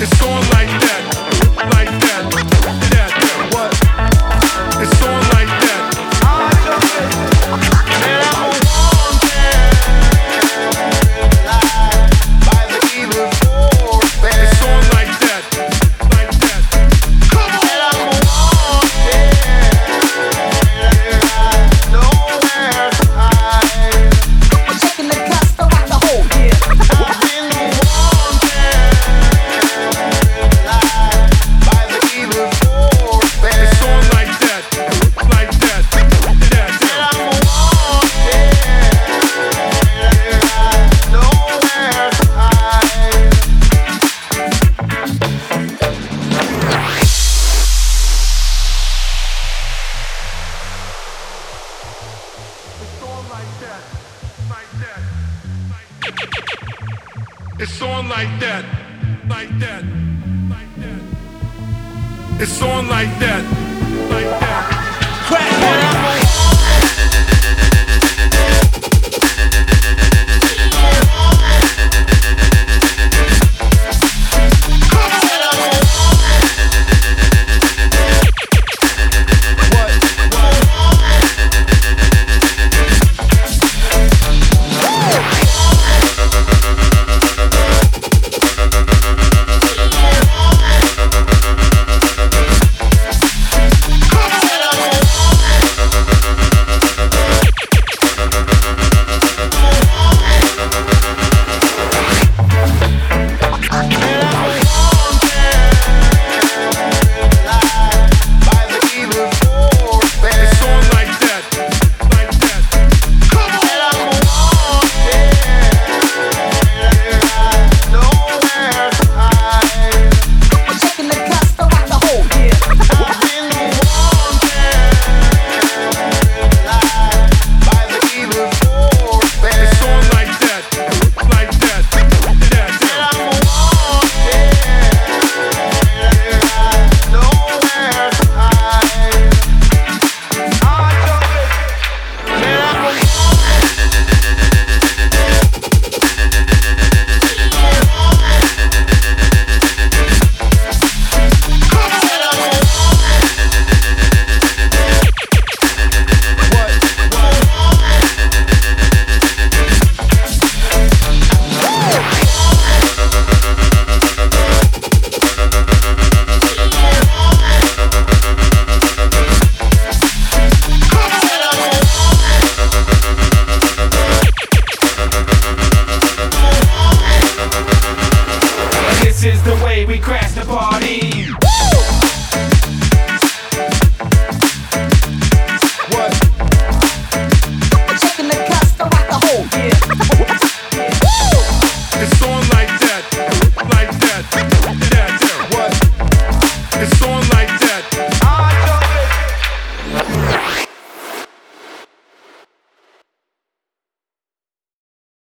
It's on like It's on like that, like that, like that. It's on like that, like that. This is the way we crash the party. What? Checking the cuss, the rock the whole Yeah. yeah.